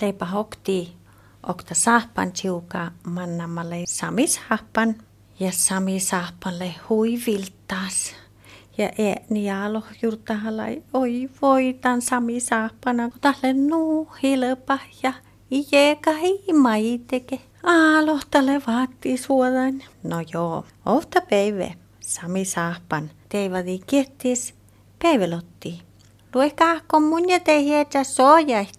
leipä hokti okta sahpan tiuka mannamalle sami sahpan ja sami sahpalle hui viltaas. Ja ääni jalo jurtahalai, oi voitan sami sahpana, kun tälle nuu hilpa ja ieka maiteke. Aalohtale vaatti suodan. No joo, ofta päivä. Sami sahpan. Teivadi kiettis. Päivälotti. Luekahko mun ja tehietsä sojait.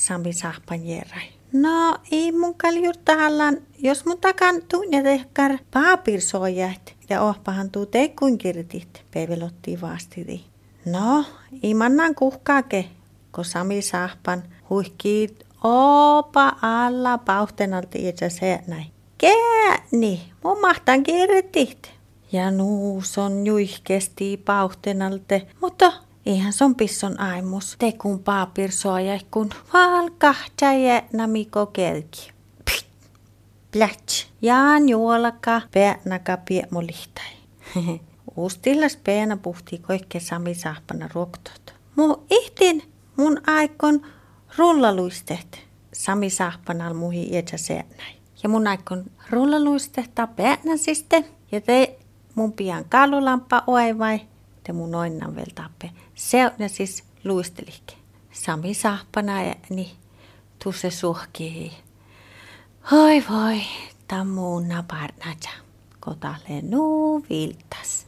Sami sahpan järäi. No, ei mun kaljurtahallan, jos mun takan tunne tehkar paapir sojait. Ja ohpahan tuu teikkuin kirtit. Päivälotti vastidi. No, imannan kuhkake, kun Sami sahpan huihkiit Opa alla pauhtenalti itse se näin. Kääni, mun mahtan kirtit. Ja nuus on juihkesti pauhtenalte, mutta eihän son pisson aimus. Te kun paapir soja, kun valkahtaa ja namiko kelki. Plätsch. Jaan juolaka päänaka piemolihtai. Ustillas peena puhti koikke sami sahpana ruoktot. Mu ihtin mun aikon rullaluistet. Sami sahpanal muhi ietsä näin. Ja mun aikon rullaluistehtaa siste. Ja te mun pian kalulamppa vai te mun oinnan vielä tappe. Se on siis luistelike. Sami sahpana ja niin tusse suhkii. Hoi voi, tammuuna parnaja. Kotalle nuu viltas.